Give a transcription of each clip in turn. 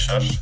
Yaşar.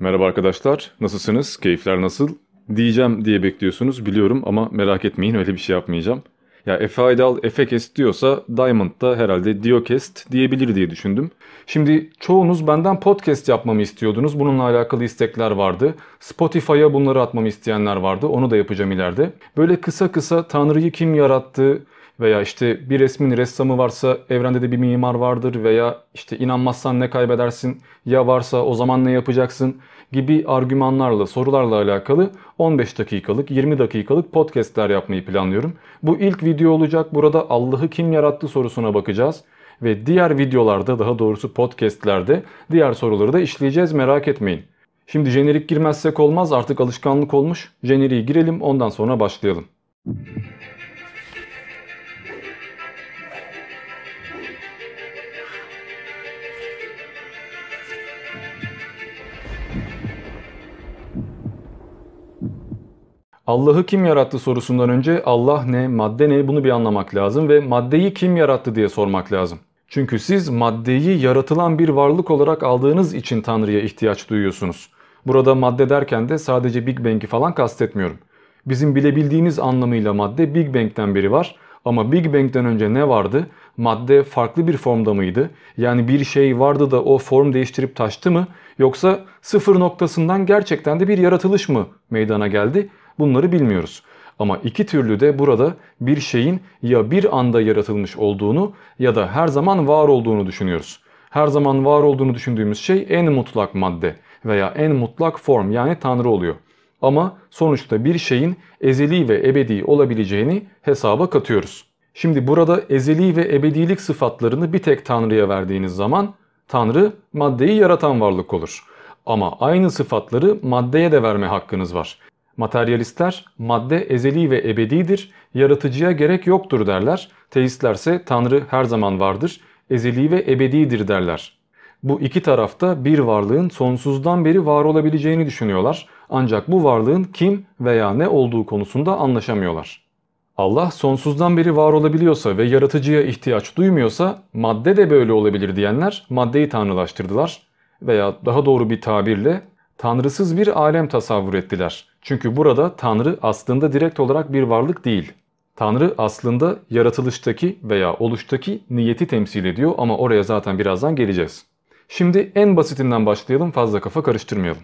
Merhaba arkadaşlar, nasılsınız? Keyifler nasıl? Diyeceğim diye bekliyorsunuz biliyorum ama merak etmeyin öyle bir şey yapmayacağım. Ya Efe Aydal Efekest diyorsa Diamond da herhalde Diokest diyebilir diye düşündüm. Şimdi çoğunuz benden podcast yapmamı istiyordunuz. Bununla alakalı istekler vardı. Spotify'a bunları atmamı isteyenler vardı. Onu da yapacağım ileride. Böyle kısa kısa Tanrı'yı kim yarattı veya işte bir resmin ressamı varsa evrende de bir mimar vardır veya işte inanmazsan ne kaybedersin ya varsa o zaman ne yapacaksın gibi argümanlarla, sorularla alakalı 15 dakikalık, 20 dakikalık podcastler yapmayı planlıyorum. Bu ilk video olacak. Burada Allah'ı kim yarattı sorusuna bakacağız. Ve diğer videolarda daha doğrusu podcastlerde diğer soruları da işleyeceğiz merak etmeyin. Şimdi jenerik girmezsek olmaz artık alışkanlık olmuş. Jeneriği girelim ondan sonra başlayalım. Allah'ı kim yarattı sorusundan önce Allah ne, madde ne bunu bir anlamak lazım ve maddeyi kim yarattı diye sormak lazım. Çünkü siz maddeyi yaratılan bir varlık olarak aldığınız için Tanrı'ya ihtiyaç duyuyorsunuz. Burada madde derken de sadece Big Bang'i falan kastetmiyorum. Bizim bilebildiğimiz anlamıyla madde Big Bang'den biri var ama Big Bang'den önce ne vardı? Madde farklı bir formda mıydı? Yani bir şey vardı da o form değiştirip taştı mı? Yoksa sıfır noktasından gerçekten de bir yaratılış mı meydana geldi? Bunları bilmiyoruz. Ama iki türlü de burada bir şeyin ya bir anda yaratılmış olduğunu ya da her zaman var olduğunu düşünüyoruz. Her zaman var olduğunu düşündüğümüz şey en mutlak madde veya en mutlak form yani Tanrı oluyor. Ama sonuçta bir şeyin ezeli ve ebedi olabileceğini hesaba katıyoruz. Şimdi burada ezeli ve ebedilik sıfatlarını bir tek Tanrı'ya verdiğiniz zaman Tanrı maddeyi yaratan varlık olur. Ama aynı sıfatları maddeye de verme hakkınız var. Materyalistler madde ezeli ve ebedidir, yaratıcıya gerek yoktur derler. Teistlerse Tanrı her zaman vardır, ezeli ve ebedidir derler. Bu iki tarafta bir varlığın sonsuzdan beri var olabileceğini düşünüyorlar. Ancak bu varlığın kim veya ne olduğu konusunda anlaşamıyorlar. Allah sonsuzdan beri var olabiliyorsa ve yaratıcıya ihtiyaç duymuyorsa madde de böyle olabilir diyenler maddeyi tanrılaştırdılar veya daha doğru bir tabirle tanrısız bir alem tasavvur ettiler. Çünkü burada Tanrı aslında direkt olarak bir varlık değil. Tanrı aslında yaratılıştaki veya oluştaki niyeti temsil ediyor ama oraya zaten birazdan geleceğiz. Şimdi en basitinden başlayalım fazla kafa karıştırmayalım.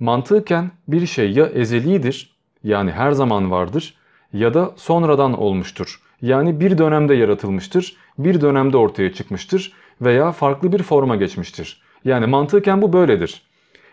Mantıken bir şey ya ezelidir yani her zaman vardır ya da sonradan olmuştur. Yani bir dönemde yaratılmıştır, bir dönemde ortaya çıkmıştır veya farklı bir forma geçmiştir. Yani mantıken bu böyledir.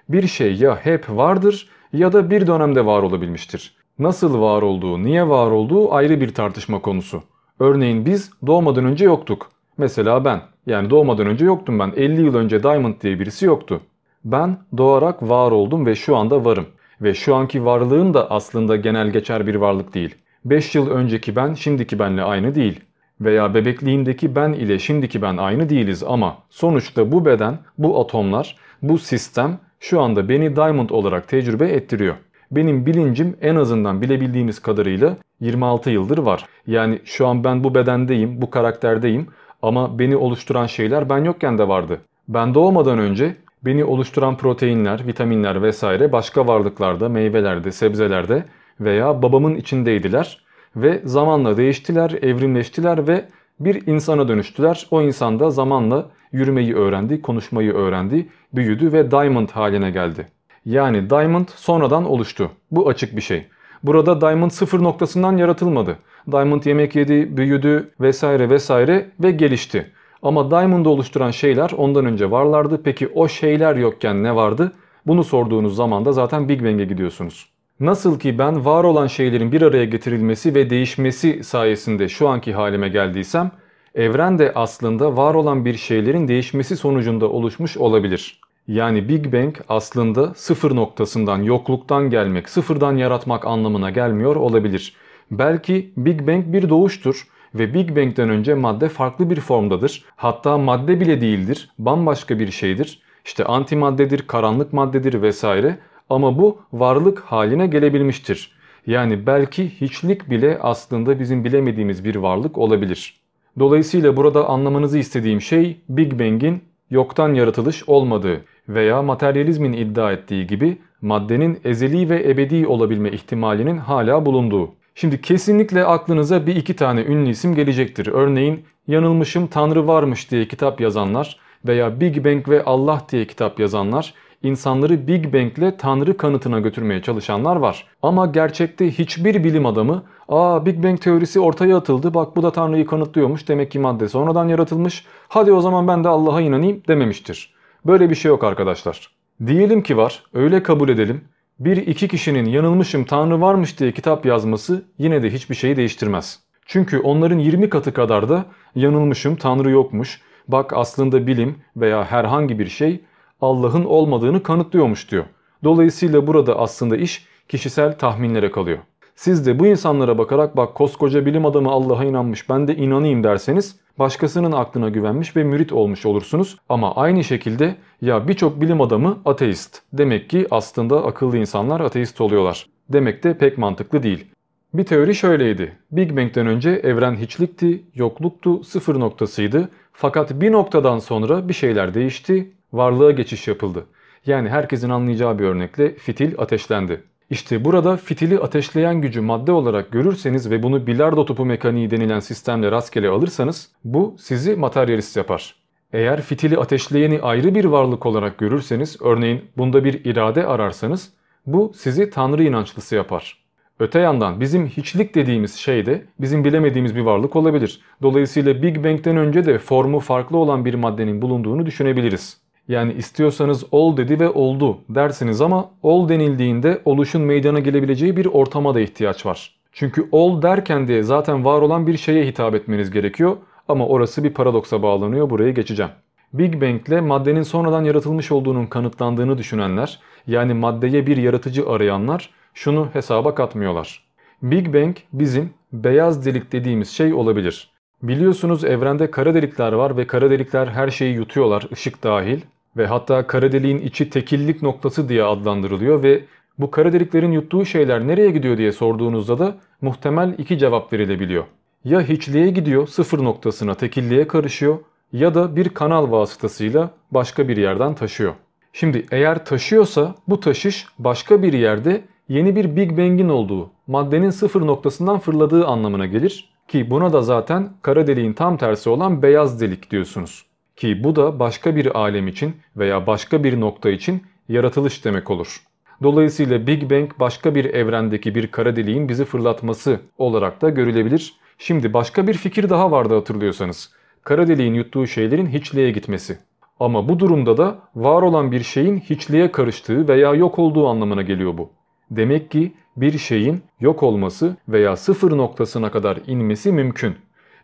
Bir şey ya hep vardır ya da bir dönemde var olabilmiştir. Nasıl var olduğu, niye var olduğu ayrı bir tartışma konusu. Örneğin biz doğmadan önce yoktuk. Mesela ben. Yani doğmadan önce yoktum ben. 50 yıl önce Diamond diye birisi yoktu. Ben doğarak var oldum ve şu anda varım. Ve şu anki varlığım da aslında genel geçer bir varlık değil. 5 yıl önceki ben şimdiki benle aynı değil. Veya bebekliğimdeki ben ile şimdiki ben aynı değiliz ama sonuçta bu beden, bu atomlar, bu sistem şu anda beni Diamond olarak tecrübe ettiriyor. Benim bilincim en azından bilebildiğimiz kadarıyla 26 yıldır var. Yani şu an ben bu bedendeyim, bu karakterdeyim ama beni oluşturan şeyler ben yokken de vardı. Ben doğmadan önce beni oluşturan proteinler, vitaminler vesaire başka varlıklarda, meyvelerde, sebzelerde veya babamın içindeydiler ve zamanla değiştiler, evrimleştiler ve bir insana dönüştüler. O insan da zamanla yürümeyi öğrendi, konuşmayı öğrendi, büyüdü ve Diamond haline geldi. Yani Diamond sonradan oluştu. Bu açık bir şey. Burada Diamond sıfır noktasından yaratılmadı. Diamond yemek yedi, büyüdü vesaire vesaire ve gelişti. Ama Diamond'ı oluşturan şeyler ondan önce varlardı. Peki o şeyler yokken ne vardı? Bunu sorduğunuz zaman da zaten Big Bang'e gidiyorsunuz. Nasıl ki ben var olan şeylerin bir araya getirilmesi ve değişmesi sayesinde şu anki halime geldiysem, evren de aslında var olan bir şeylerin değişmesi sonucunda oluşmuş olabilir. Yani Big Bang aslında sıfır noktasından, yokluktan gelmek, sıfırdan yaratmak anlamına gelmiyor olabilir. Belki Big Bang bir doğuştur ve Big Bang'den önce madde farklı bir formdadır. Hatta madde bile değildir, bambaşka bir şeydir. İşte antimaddedir, karanlık maddedir vesaire ama bu varlık haline gelebilmiştir. Yani belki hiçlik bile aslında bizim bilemediğimiz bir varlık olabilir. Dolayısıyla burada anlamanızı istediğim şey Big Bang'in yoktan yaratılış olmadığı veya materyalizmin iddia ettiği gibi maddenin ezeli ve ebedi olabilme ihtimalinin hala bulunduğu. Şimdi kesinlikle aklınıza bir iki tane ünlü isim gelecektir. Örneğin yanılmışım Tanrı varmış diye kitap yazanlar veya Big Bang ve Allah diye kitap yazanlar insanları Big Bang ile Tanrı kanıtına götürmeye çalışanlar var. Ama gerçekte hiçbir bilim adamı ''Aa Big Bang teorisi ortaya atıldı bak bu da Tanrı'yı kanıtlıyormuş demek ki madde sonradan yaratılmış hadi o zaman ben de Allah'a inanayım'' dememiştir. Böyle bir şey yok arkadaşlar. Diyelim ki var öyle kabul edelim bir iki kişinin yanılmışım Tanrı varmış diye kitap yazması yine de hiçbir şeyi değiştirmez. Çünkü onların 20 katı kadar da yanılmışım Tanrı yokmuş, bak aslında bilim veya herhangi bir şey Allah'ın olmadığını kanıtlıyormuş diyor. Dolayısıyla burada aslında iş kişisel tahminlere kalıyor. Siz de bu insanlara bakarak bak koskoca bilim adamı Allah'a inanmış ben de inanayım derseniz başkasının aklına güvenmiş ve mürit olmuş olursunuz. Ama aynı şekilde ya birçok bilim adamı ateist. Demek ki aslında akıllı insanlar ateist oluyorlar. Demek de pek mantıklı değil. Bir teori şöyleydi. Big Bang'den önce evren hiçlikti, yokluktu, sıfır noktasıydı. Fakat bir noktadan sonra bir şeyler değişti, varlığa geçiş yapıldı. Yani herkesin anlayacağı bir örnekle fitil ateşlendi. İşte burada fitili ateşleyen gücü madde olarak görürseniz ve bunu bilardo topu mekaniği denilen sistemle rastgele alırsanız bu sizi materyalist yapar. Eğer fitili ateşleyeni ayrı bir varlık olarak görürseniz örneğin bunda bir irade ararsanız bu sizi tanrı inançlısı yapar. Öte yandan bizim hiçlik dediğimiz şey de bizim bilemediğimiz bir varlık olabilir. Dolayısıyla Big Bang'den önce de formu farklı olan bir maddenin bulunduğunu düşünebiliriz. Yani istiyorsanız ol dedi ve oldu dersiniz ama ol denildiğinde oluşun meydana gelebileceği bir ortama da ihtiyaç var. Çünkü ol derken de zaten var olan bir şeye hitap etmeniz gerekiyor ama orası bir paradoksa bağlanıyor buraya geçeceğim. Big Bang ile maddenin sonradan yaratılmış olduğunun kanıtlandığını düşünenler yani maddeye bir yaratıcı arayanlar şunu hesaba katmıyorlar. Big Bang bizim beyaz delik dediğimiz şey olabilir. Biliyorsunuz evrende kara delikler var ve kara delikler her şeyi yutuyorlar ışık dahil ve hatta kara deliğin içi tekillik noktası diye adlandırılıyor ve bu kara deliklerin yuttuğu şeyler nereye gidiyor diye sorduğunuzda da muhtemel iki cevap verilebiliyor. Ya hiçliğe gidiyor sıfır noktasına tekilliğe karışıyor ya da bir kanal vasıtasıyla başka bir yerden taşıyor. Şimdi eğer taşıyorsa bu taşış başka bir yerde yeni bir Big Bang'in olduğu, maddenin sıfır noktasından fırladığı anlamına gelir ki buna da zaten kara deliğin tam tersi olan beyaz delik diyorsunuz. Ki bu da başka bir alem için veya başka bir nokta için yaratılış demek olur. Dolayısıyla Big Bang başka bir evrendeki bir kara deliğin bizi fırlatması olarak da görülebilir. Şimdi başka bir fikir daha vardı hatırlıyorsanız. Kara deliğin yuttuğu şeylerin hiçliğe gitmesi. Ama bu durumda da var olan bir şeyin hiçliğe karıştığı veya yok olduğu anlamına geliyor bu. Demek ki bir şeyin yok olması veya sıfır noktasına kadar inmesi mümkün.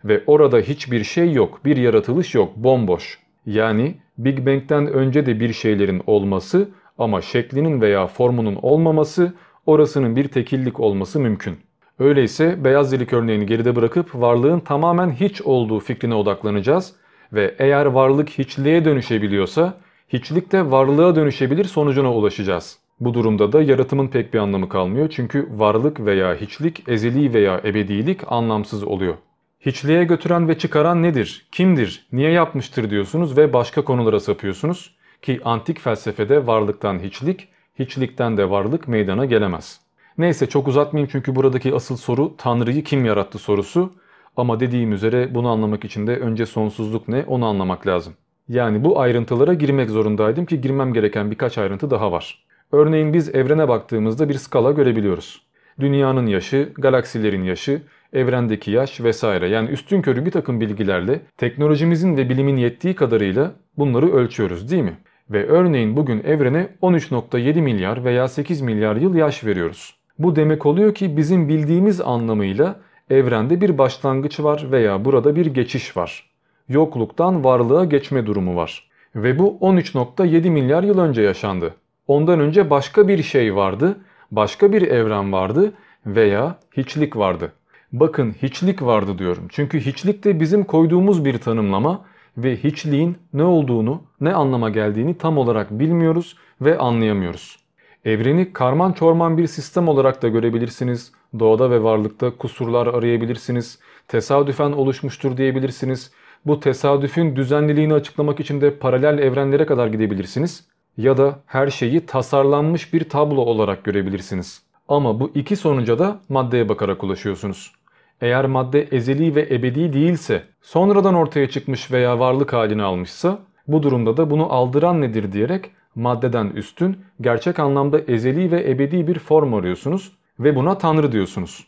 Ve orada hiçbir şey yok, bir yaratılış yok, bomboş. Yani Big Bang'den önce de bir şeylerin olması ama şeklinin veya formunun olmaması, orasının bir tekillik olması mümkün. Öyleyse beyaz delik örneğini geride bırakıp varlığın tamamen hiç olduğu fikrine odaklanacağız ve eğer varlık hiçliğe dönüşebiliyorsa hiçlik de varlığa dönüşebilir sonucuna ulaşacağız. Bu durumda da yaratımın pek bir anlamı kalmıyor çünkü varlık veya hiçlik, ezeli veya ebedilik anlamsız oluyor. Hiçliğe götüren ve çıkaran nedir? Kimdir? Niye yapmıştır diyorsunuz ve başka konulara sapıyorsunuz. Ki antik felsefede varlıktan hiçlik, hiçlikten de varlık meydana gelemez. Neyse çok uzatmayayım çünkü buradaki asıl soru Tanrı'yı kim yarattı sorusu. Ama dediğim üzere bunu anlamak için de önce sonsuzluk ne onu anlamak lazım. Yani bu ayrıntılara girmek zorundaydım ki girmem gereken birkaç ayrıntı daha var. Örneğin biz evrene baktığımızda bir skala görebiliyoruz. Dünyanın yaşı, galaksilerin yaşı, evrendeki yaş vesaire yani üstün körü bir takım bilgilerle teknolojimizin ve bilimin yettiği kadarıyla bunları ölçüyoruz değil mi? Ve örneğin bugün evrene 13.7 milyar veya 8 milyar yıl yaş veriyoruz. Bu demek oluyor ki bizim bildiğimiz anlamıyla evrende bir başlangıç var veya burada bir geçiş var. Yokluktan varlığa geçme durumu var. Ve bu 13.7 milyar yıl önce yaşandı. Ondan önce başka bir şey vardı, başka bir evren vardı veya hiçlik vardı. Bakın hiçlik vardı diyorum. Çünkü hiçlik de bizim koyduğumuz bir tanımlama ve hiçliğin ne olduğunu, ne anlama geldiğini tam olarak bilmiyoruz ve anlayamıyoruz. Evreni karman çorman bir sistem olarak da görebilirsiniz. Doğada ve varlıkta kusurlar arayabilirsiniz. Tesadüfen oluşmuştur diyebilirsiniz. bu tesadüfün düzenliliğini açıklamak için de paralel evrenlere kadar gidebilirsiniz ya da her şeyi tasarlanmış bir tablo olarak görebilirsiniz. Ama bu iki sonuca da maddeye bakarak ulaşıyorsunuz. Eğer madde ezeli ve ebedi değilse, sonradan ortaya çıkmış veya varlık halini almışsa, bu durumda da bunu aldıran nedir diyerek maddeden üstün, gerçek anlamda ezeli ve ebedi bir form arıyorsunuz ve buna Tanrı diyorsunuz.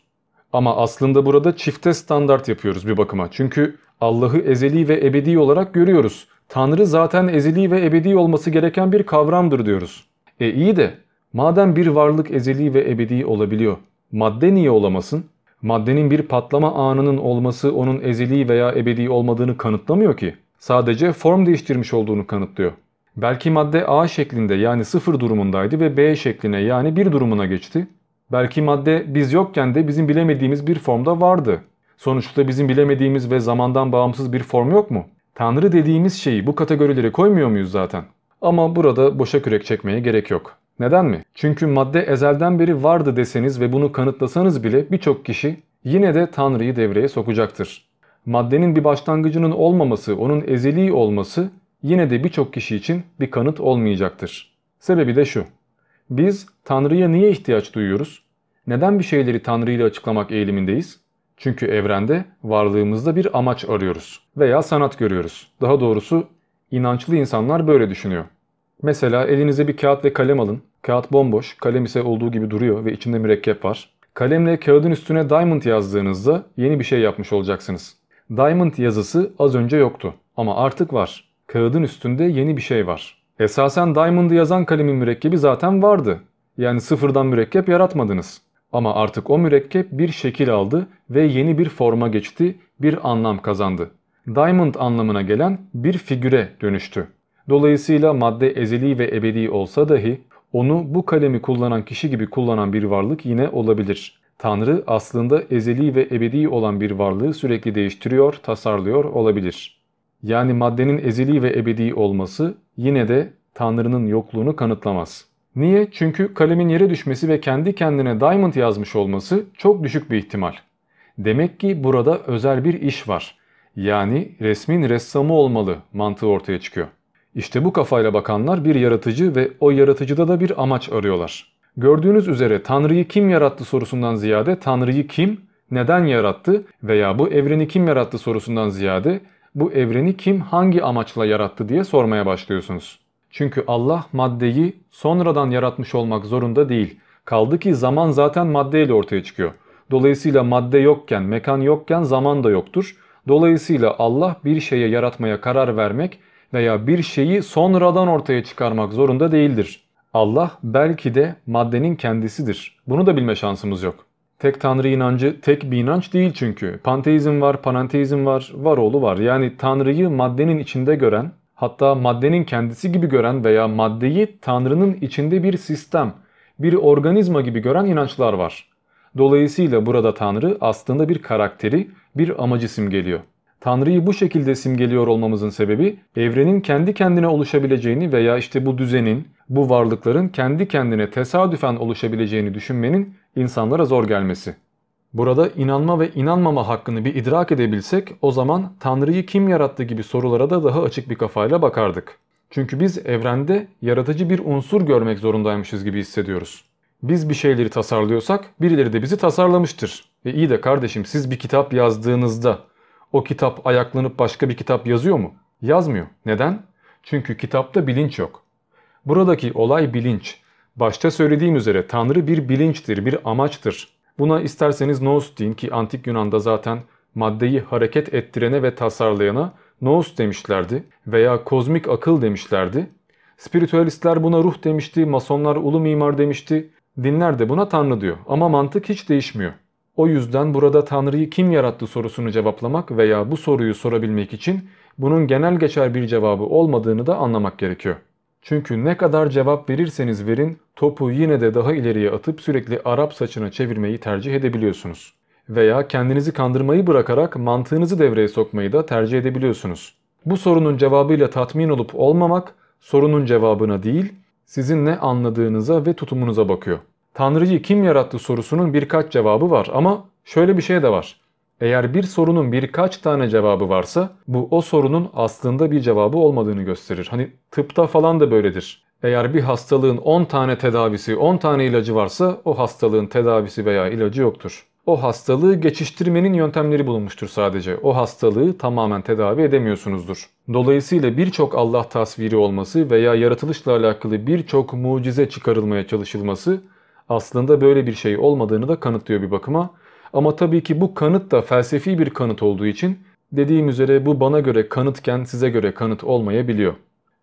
Ama aslında burada çifte standart yapıyoruz bir bakıma. Çünkü Allah'ı ezeli ve ebedi olarak görüyoruz. Tanrı zaten ezeli ve ebedi olması gereken bir kavramdır diyoruz. E iyi de madem bir varlık ezeli ve ebedi olabiliyor, madde niye olamasın? Maddenin bir patlama anının olması onun ezeli veya ebedi olmadığını kanıtlamıyor ki. Sadece form değiştirmiş olduğunu kanıtlıyor. Belki madde A şeklinde yani sıfır durumundaydı ve B şekline yani bir durumuna geçti. Belki madde biz yokken de bizim bilemediğimiz bir formda vardı. Sonuçta bizim bilemediğimiz ve zamandan bağımsız bir form yok mu? Tanrı dediğimiz şeyi bu kategorilere koymuyor muyuz zaten? Ama burada boşa kürek çekmeye gerek yok. Neden mi? Çünkü madde ezelden beri vardı deseniz ve bunu kanıtlasanız bile birçok kişi yine de Tanrı'yı devreye sokacaktır. Maddenin bir başlangıcının olmaması, onun ezeli olması yine de birçok kişi için bir kanıt olmayacaktır. Sebebi de şu. Biz Tanrı'ya niye ihtiyaç duyuyoruz? Neden bir şeyleri Tanrı ile açıklamak eğilimindeyiz? Çünkü evrende varlığımızda bir amaç arıyoruz veya sanat görüyoruz. Daha doğrusu inançlı insanlar böyle düşünüyor. Mesela elinize bir kağıt ve kalem alın. Kağıt bomboş, kalem ise olduğu gibi duruyor ve içinde mürekkep var. Kalemle kağıdın üstüne diamond yazdığınızda yeni bir şey yapmış olacaksınız. Diamond yazısı az önce yoktu ama artık var. Kağıdın üstünde yeni bir şey var. Esasen Diamond'ı yazan kalemin mürekkebi zaten vardı. Yani sıfırdan mürekkep yaratmadınız. Ama artık o mürekkep bir şekil aldı ve yeni bir forma geçti, bir anlam kazandı. Diamond anlamına gelen bir figüre dönüştü. Dolayısıyla madde ezeli ve ebedi olsa dahi onu bu kalemi kullanan kişi gibi kullanan bir varlık yine olabilir. Tanrı aslında ezeli ve ebedi olan bir varlığı sürekli değiştiriyor, tasarlıyor olabilir. Yani maddenin ezeli ve ebedi olması yine de Tanrı'nın yokluğunu kanıtlamaz. Niye? Çünkü kalemin yere düşmesi ve kendi kendine Diamond yazmış olması çok düşük bir ihtimal. Demek ki burada özel bir iş var. Yani resmin ressamı olmalı mantığı ortaya çıkıyor. İşte bu kafayla bakanlar bir yaratıcı ve o yaratıcıda da bir amaç arıyorlar. Gördüğünüz üzere Tanrı'yı kim yarattı sorusundan ziyade Tanrı'yı kim, neden yarattı veya bu evreni kim yarattı sorusundan ziyade bu evreni kim hangi amaçla yarattı diye sormaya başlıyorsunuz. Çünkü Allah maddeyi sonradan yaratmış olmak zorunda değil. Kaldı ki zaman zaten maddeyle ortaya çıkıyor. Dolayısıyla madde yokken, mekan yokken zaman da yoktur. Dolayısıyla Allah bir şeye yaratmaya karar vermek veya bir şeyi sonradan ortaya çıkarmak zorunda değildir. Allah belki de maddenin kendisidir. Bunu da bilme şansımız yok. Tek tanrı inancı tek bir inanç değil çünkü. Panteizm var, panenteizm var, var oğlu var. Yani tanrıyı maddenin içinde gören, hatta maddenin kendisi gibi gören veya maddeyi tanrının içinde bir sistem, bir organizma gibi gören inançlar var. Dolayısıyla burada tanrı aslında bir karakteri, bir amacı simgeliyor. Tanrı'yı bu şekilde simgeliyor olmamızın sebebi evrenin kendi kendine oluşabileceğini veya işte bu düzenin, bu varlıkların kendi kendine tesadüfen oluşabileceğini düşünmenin insanlara zor gelmesi. Burada inanma ve inanmama hakkını bir idrak edebilsek o zaman Tanrı'yı kim yarattı gibi sorulara da daha açık bir kafayla bakardık. Çünkü biz evrende yaratıcı bir unsur görmek zorundaymışız gibi hissediyoruz. Biz bir şeyleri tasarlıyorsak birileri de bizi tasarlamıştır. E iyi de kardeşim siz bir kitap yazdığınızda o kitap ayaklanıp başka bir kitap yazıyor mu? Yazmıyor. Neden? Çünkü kitapta bilinç yok. Buradaki olay bilinç. Başta söylediğim üzere Tanrı bir bilinçtir, bir amaçtır. Buna isterseniz nous deyin ki antik Yunan'da zaten maddeyi hareket ettirene ve tasarlayana nous demişlerdi veya kozmik akıl demişlerdi. Spiritüalistler buna ruh demişti, masonlar ulu mimar demişti. Dinler de buna Tanrı diyor ama mantık hiç değişmiyor. O yüzden burada Tanrı'yı kim yarattı sorusunu cevaplamak veya bu soruyu sorabilmek için bunun genel geçer bir cevabı olmadığını da anlamak gerekiyor. Çünkü ne kadar cevap verirseniz verin topu yine de daha ileriye atıp sürekli Arap saçına çevirmeyi tercih edebiliyorsunuz. Veya kendinizi kandırmayı bırakarak mantığınızı devreye sokmayı da tercih edebiliyorsunuz. Bu sorunun cevabıyla tatmin olup olmamak sorunun cevabına değil sizin ne anladığınıza ve tutumunuza bakıyor. Tanrı'yı kim yarattı sorusunun birkaç cevabı var ama şöyle bir şey de var. Eğer bir sorunun birkaç tane cevabı varsa bu o sorunun aslında bir cevabı olmadığını gösterir. Hani tıpta falan da böyledir. Eğer bir hastalığın 10 tane tedavisi, 10 tane ilacı varsa o hastalığın tedavisi veya ilacı yoktur. O hastalığı geçiştirmenin yöntemleri bulunmuştur sadece. O hastalığı tamamen tedavi edemiyorsunuzdur. Dolayısıyla birçok Allah tasviri olması veya yaratılışla alakalı birçok mucize çıkarılmaya çalışılması aslında böyle bir şey olmadığını da kanıtlıyor bir bakıma. Ama tabii ki bu kanıt da felsefi bir kanıt olduğu için dediğim üzere bu bana göre kanıtken size göre kanıt olmayabiliyor.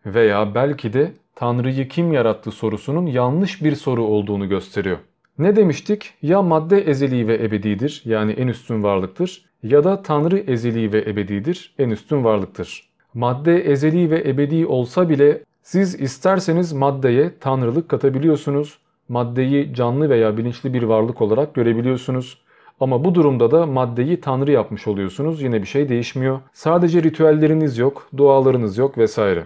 Veya belki de Tanrı'yı kim yarattı sorusunun yanlış bir soru olduğunu gösteriyor. Ne demiştik? Ya madde ezeli ve ebedidir yani en üstün varlıktır ya da Tanrı ezeli ve ebedidir en üstün varlıktır. Madde ezeli ve ebedi olsa bile siz isterseniz maddeye tanrılık katabiliyorsunuz. Maddeyi canlı veya bilinçli bir varlık olarak görebiliyorsunuz. Ama bu durumda da maddeyi tanrı yapmış oluyorsunuz. Yine bir şey değişmiyor. Sadece ritüelleriniz yok, dualarınız yok vesaire.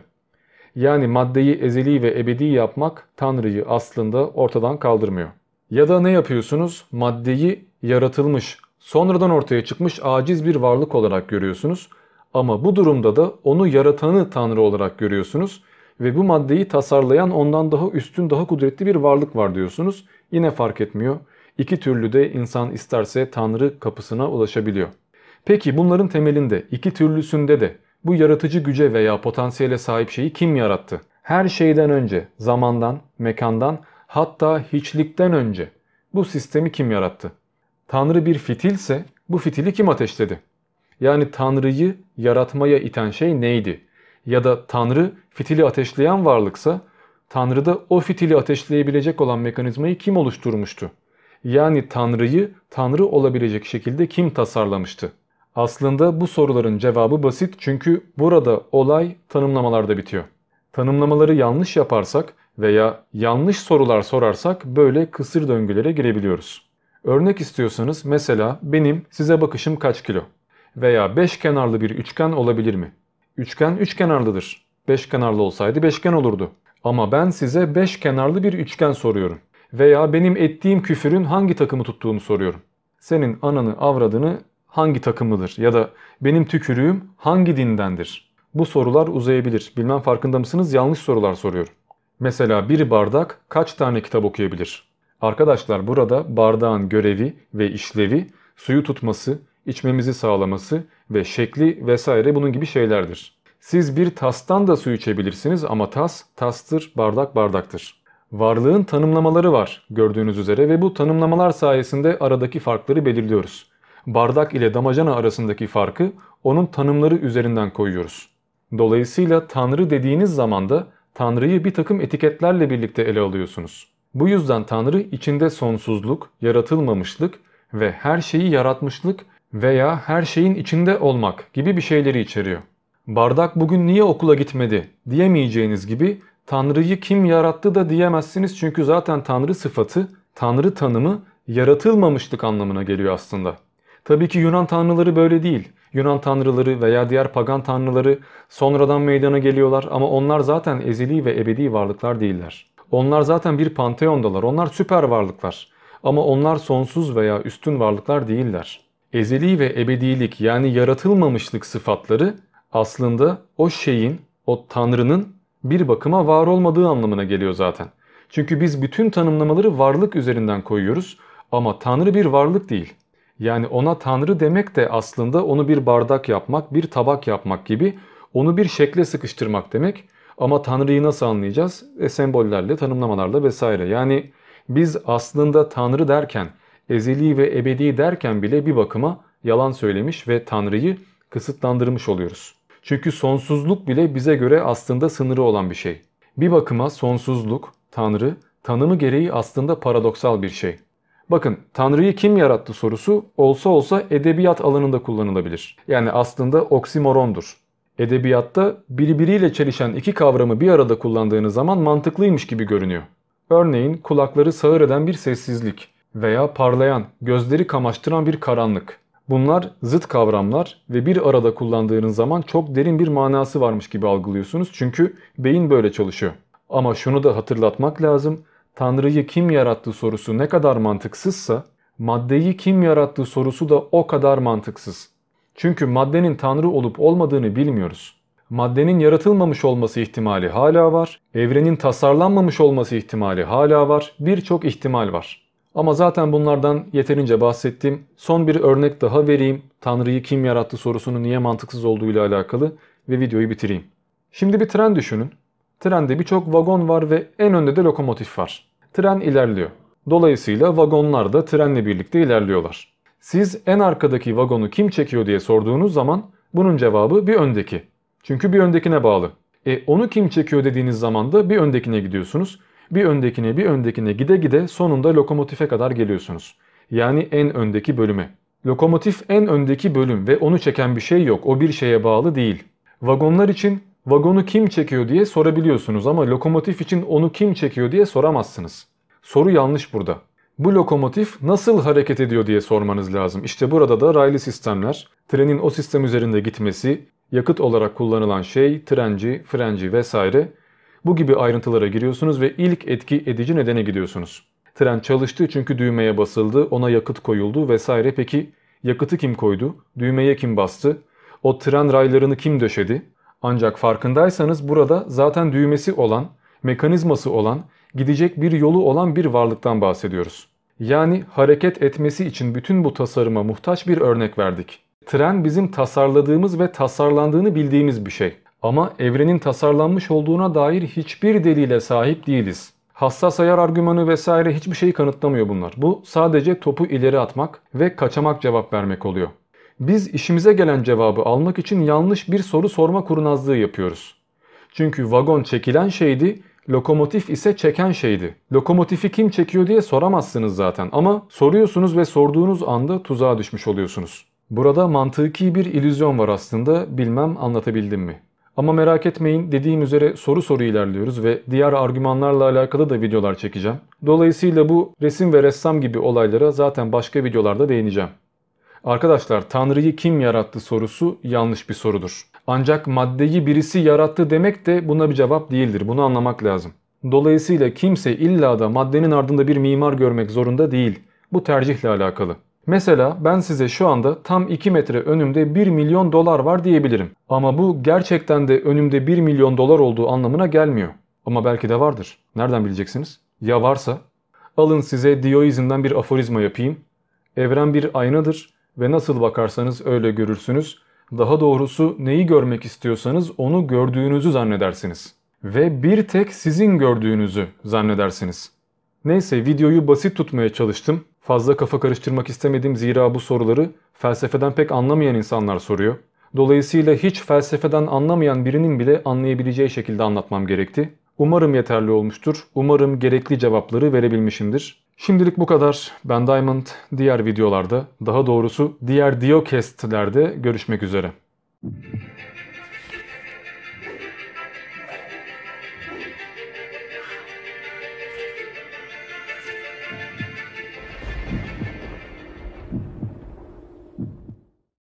Yani maddeyi ezeli ve ebedi yapmak tanrıyı aslında ortadan kaldırmıyor. Ya da ne yapıyorsunuz? Maddeyi yaratılmış, sonradan ortaya çıkmış aciz bir varlık olarak görüyorsunuz. Ama bu durumda da onu yaratanı Tanrı olarak görüyorsunuz. Ve bu maddeyi tasarlayan ondan daha üstün, daha kudretli bir varlık var diyorsunuz. Yine fark etmiyor. İki türlü de insan isterse Tanrı kapısına ulaşabiliyor. Peki bunların temelinde, iki türlüsünde de bu yaratıcı güce veya potansiyele sahip şeyi kim yarattı? Her şeyden önce, zamandan, mekandan hatta hiçlikten önce bu sistemi kim yarattı? Tanrı bir fitilse bu fitili kim ateşledi? Yani Tanrı'yı yaratmaya iten şey neydi? Ya da Tanrı fitili ateşleyen varlıksa Tanrı'da o fitili ateşleyebilecek olan mekanizmayı kim oluşturmuştu? Yani Tanrı'yı Tanrı olabilecek şekilde kim tasarlamıştı? Aslında bu soruların cevabı basit çünkü burada olay tanımlamalarda bitiyor. Tanımlamaları yanlış yaparsak veya yanlış sorular sorarsak böyle kısır döngülere girebiliyoruz. Örnek istiyorsanız mesela benim size bakışım kaç kilo? Veya beş kenarlı bir üçgen olabilir mi? Üçgen üç kenarlıdır. Beş kenarlı olsaydı beşgen olurdu. Ama ben size beş kenarlı bir üçgen soruyorum. Veya benim ettiğim küfürün hangi takımı tuttuğunu soruyorum. Senin ananı avradını hangi takımlıdır? Ya da benim tükürüğüm hangi dindendir? Bu sorular uzayabilir. Bilmem farkında mısınız? Yanlış sorular soruyorum. Mesela bir bardak kaç tane kitap okuyabilir? Arkadaşlar burada bardağın görevi ve işlevi suyu tutması, içmemizi sağlaması ve şekli vesaire bunun gibi şeylerdir. Siz bir tastan da su içebilirsiniz ama tas tastır, bardak bardaktır. Varlığın tanımlamaları var gördüğünüz üzere ve bu tanımlamalar sayesinde aradaki farkları belirliyoruz. Bardak ile damacana arasındaki farkı onun tanımları üzerinden koyuyoruz. Dolayısıyla Tanrı dediğiniz zaman da Tanrı'yı bir takım etiketlerle birlikte ele alıyorsunuz. Bu yüzden Tanrı içinde sonsuzluk, yaratılmamışlık ve her şeyi yaratmışlık veya her şeyin içinde olmak gibi bir şeyleri içeriyor. Bardak bugün niye okula gitmedi diyemeyeceğiniz gibi Tanrı'yı kim yarattı da diyemezsiniz çünkü zaten Tanrı sıfatı, Tanrı tanımı yaratılmamışlık anlamına geliyor aslında. Tabii ki Yunan tanrıları böyle değil. Yunan tanrıları veya diğer pagan tanrıları sonradan meydana geliyorlar ama onlar zaten ezeli ve ebedi varlıklar değiller. Onlar zaten bir panteondalar. Onlar süper varlıklar. Ama onlar sonsuz veya üstün varlıklar değiller. Ezeli ve ebedilik yani yaratılmamışlık sıfatları aslında o şeyin, o tanrının bir bakıma var olmadığı anlamına geliyor zaten. Çünkü biz bütün tanımlamaları varlık üzerinden koyuyoruz ama tanrı bir varlık değil. Yani ona tanrı demek de aslında onu bir bardak yapmak, bir tabak yapmak gibi onu bir şekle sıkıştırmak demek. Ama tanrıyı nasıl anlayacağız? E, sembollerle, tanımlamalarla vesaire. Yani biz aslında tanrı derken, ezeli ve ebedi derken bile bir bakıma yalan söylemiş ve tanrıyı kısıtlandırmış oluyoruz. Çünkü sonsuzluk bile bize göre aslında sınırı olan bir şey. Bir bakıma sonsuzluk, tanrı, tanımı gereği aslında paradoksal bir şey. Bakın Tanrı'yı kim yarattı sorusu olsa olsa edebiyat alanında kullanılabilir. Yani aslında oksimorondur. Edebiyatta birbiriyle çelişen iki kavramı bir arada kullandığınız zaman mantıklıymış gibi görünüyor. Örneğin kulakları sağır eden bir sessizlik veya parlayan, gözleri kamaştıran bir karanlık. Bunlar zıt kavramlar ve bir arada kullandığınız zaman çok derin bir manası varmış gibi algılıyorsunuz çünkü beyin böyle çalışıyor. Ama şunu da hatırlatmak lazım. Tanrı'yı kim yarattı sorusu ne kadar mantıksızsa maddeyi kim yarattı sorusu da o kadar mantıksız. Çünkü maddenin tanrı olup olmadığını bilmiyoruz. Maddenin yaratılmamış olması ihtimali hala var, evrenin tasarlanmamış olması ihtimali hala var, birçok ihtimal var. Ama zaten bunlardan yeterince bahsettim. Son bir örnek daha vereyim. Tanrı'yı kim yarattı sorusunun niye mantıksız olduğuyla alakalı ve videoyu bitireyim. Şimdi bir tren düşünün. Trende birçok vagon var ve en önde de lokomotif var. Tren ilerliyor. Dolayısıyla vagonlar da trenle birlikte ilerliyorlar. Siz en arkadaki vagonu kim çekiyor diye sorduğunuz zaman bunun cevabı bir öndeki. Çünkü bir öndekine bağlı. E onu kim çekiyor dediğiniz zaman da bir öndekine gidiyorsunuz. Bir öndekine bir öndekine gide gide sonunda lokomotife kadar geliyorsunuz. Yani en öndeki bölüme. Lokomotif en öndeki bölüm ve onu çeken bir şey yok. O bir şeye bağlı değil. Vagonlar için vagonu kim çekiyor diye sorabiliyorsunuz ama lokomotif için onu kim çekiyor diye soramazsınız. Soru yanlış burada. Bu lokomotif nasıl hareket ediyor diye sormanız lazım. İşte burada da raylı sistemler, trenin o sistem üzerinde gitmesi, yakıt olarak kullanılan şey, trenci, frenci vesaire bu gibi ayrıntılara giriyorsunuz ve ilk etki edici nedene gidiyorsunuz. Tren çalıştı çünkü düğmeye basıldı, ona yakıt koyuldu vesaire. Peki yakıtı kim koydu? Düğmeye kim bastı? O tren raylarını kim döşedi? Ancak farkındaysanız burada zaten düğmesi olan, mekanizması olan, gidecek bir yolu olan bir varlıktan bahsediyoruz. Yani hareket etmesi için bütün bu tasarıma muhtaç bir örnek verdik. Tren bizim tasarladığımız ve tasarlandığını bildiğimiz bir şey. Ama evrenin tasarlanmış olduğuna dair hiçbir delile sahip değiliz. Hassas ayar argümanı vesaire hiçbir şeyi kanıtlamıyor bunlar. Bu sadece topu ileri atmak ve kaçamak cevap vermek oluyor. Biz işimize gelen cevabı almak için yanlış bir soru sorma kurnazlığı yapıyoruz. Çünkü vagon çekilen şeydi, lokomotif ise çeken şeydi. Lokomotifi kim çekiyor diye soramazsınız zaten ama soruyorsunuz ve sorduğunuz anda tuzağa düşmüş oluyorsunuz. Burada mantıki bir illüzyon var aslında bilmem anlatabildim mi? Ama merak etmeyin dediğim üzere soru soru ilerliyoruz ve diğer argümanlarla alakalı da videolar çekeceğim. Dolayısıyla bu resim ve ressam gibi olaylara zaten başka videolarda değineceğim. Arkadaşlar Tanrı'yı kim yarattı sorusu yanlış bir sorudur. Ancak maddeyi birisi yarattı demek de buna bir cevap değildir. Bunu anlamak lazım. Dolayısıyla kimse illa da maddenin ardında bir mimar görmek zorunda değil. Bu tercihle alakalı. Mesela ben size şu anda tam 2 metre önümde 1 milyon dolar var diyebilirim. Ama bu gerçekten de önümde 1 milyon dolar olduğu anlamına gelmiyor. Ama belki de vardır. Nereden bileceksiniz? Ya varsa? Alın size Dioizm'den bir aforizma yapayım. Evren bir aynadır ve nasıl bakarsanız öyle görürsünüz. Daha doğrusu neyi görmek istiyorsanız onu gördüğünüzü zannedersiniz. Ve bir tek sizin gördüğünüzü zannedersiniz. Neyse videoyu basit tutmaya çalıştım. Fazla kafa karıştırmak istemedim zira bu soruları felsefeden pek anlamayan insanlar soruyor. Dolayısıyla hiç felsefeden anlamayan birinin bile anlayabileceği şekilde anlatmam gerekti. Umarım yeterli olmuştur. Umarım gerekli cevapları verebilmişimdir. Şimdilik bu kadar. Ben Diamond. Diğer videolarda, daha doğrusu diğer Diocast'lerde görüşmek üzere.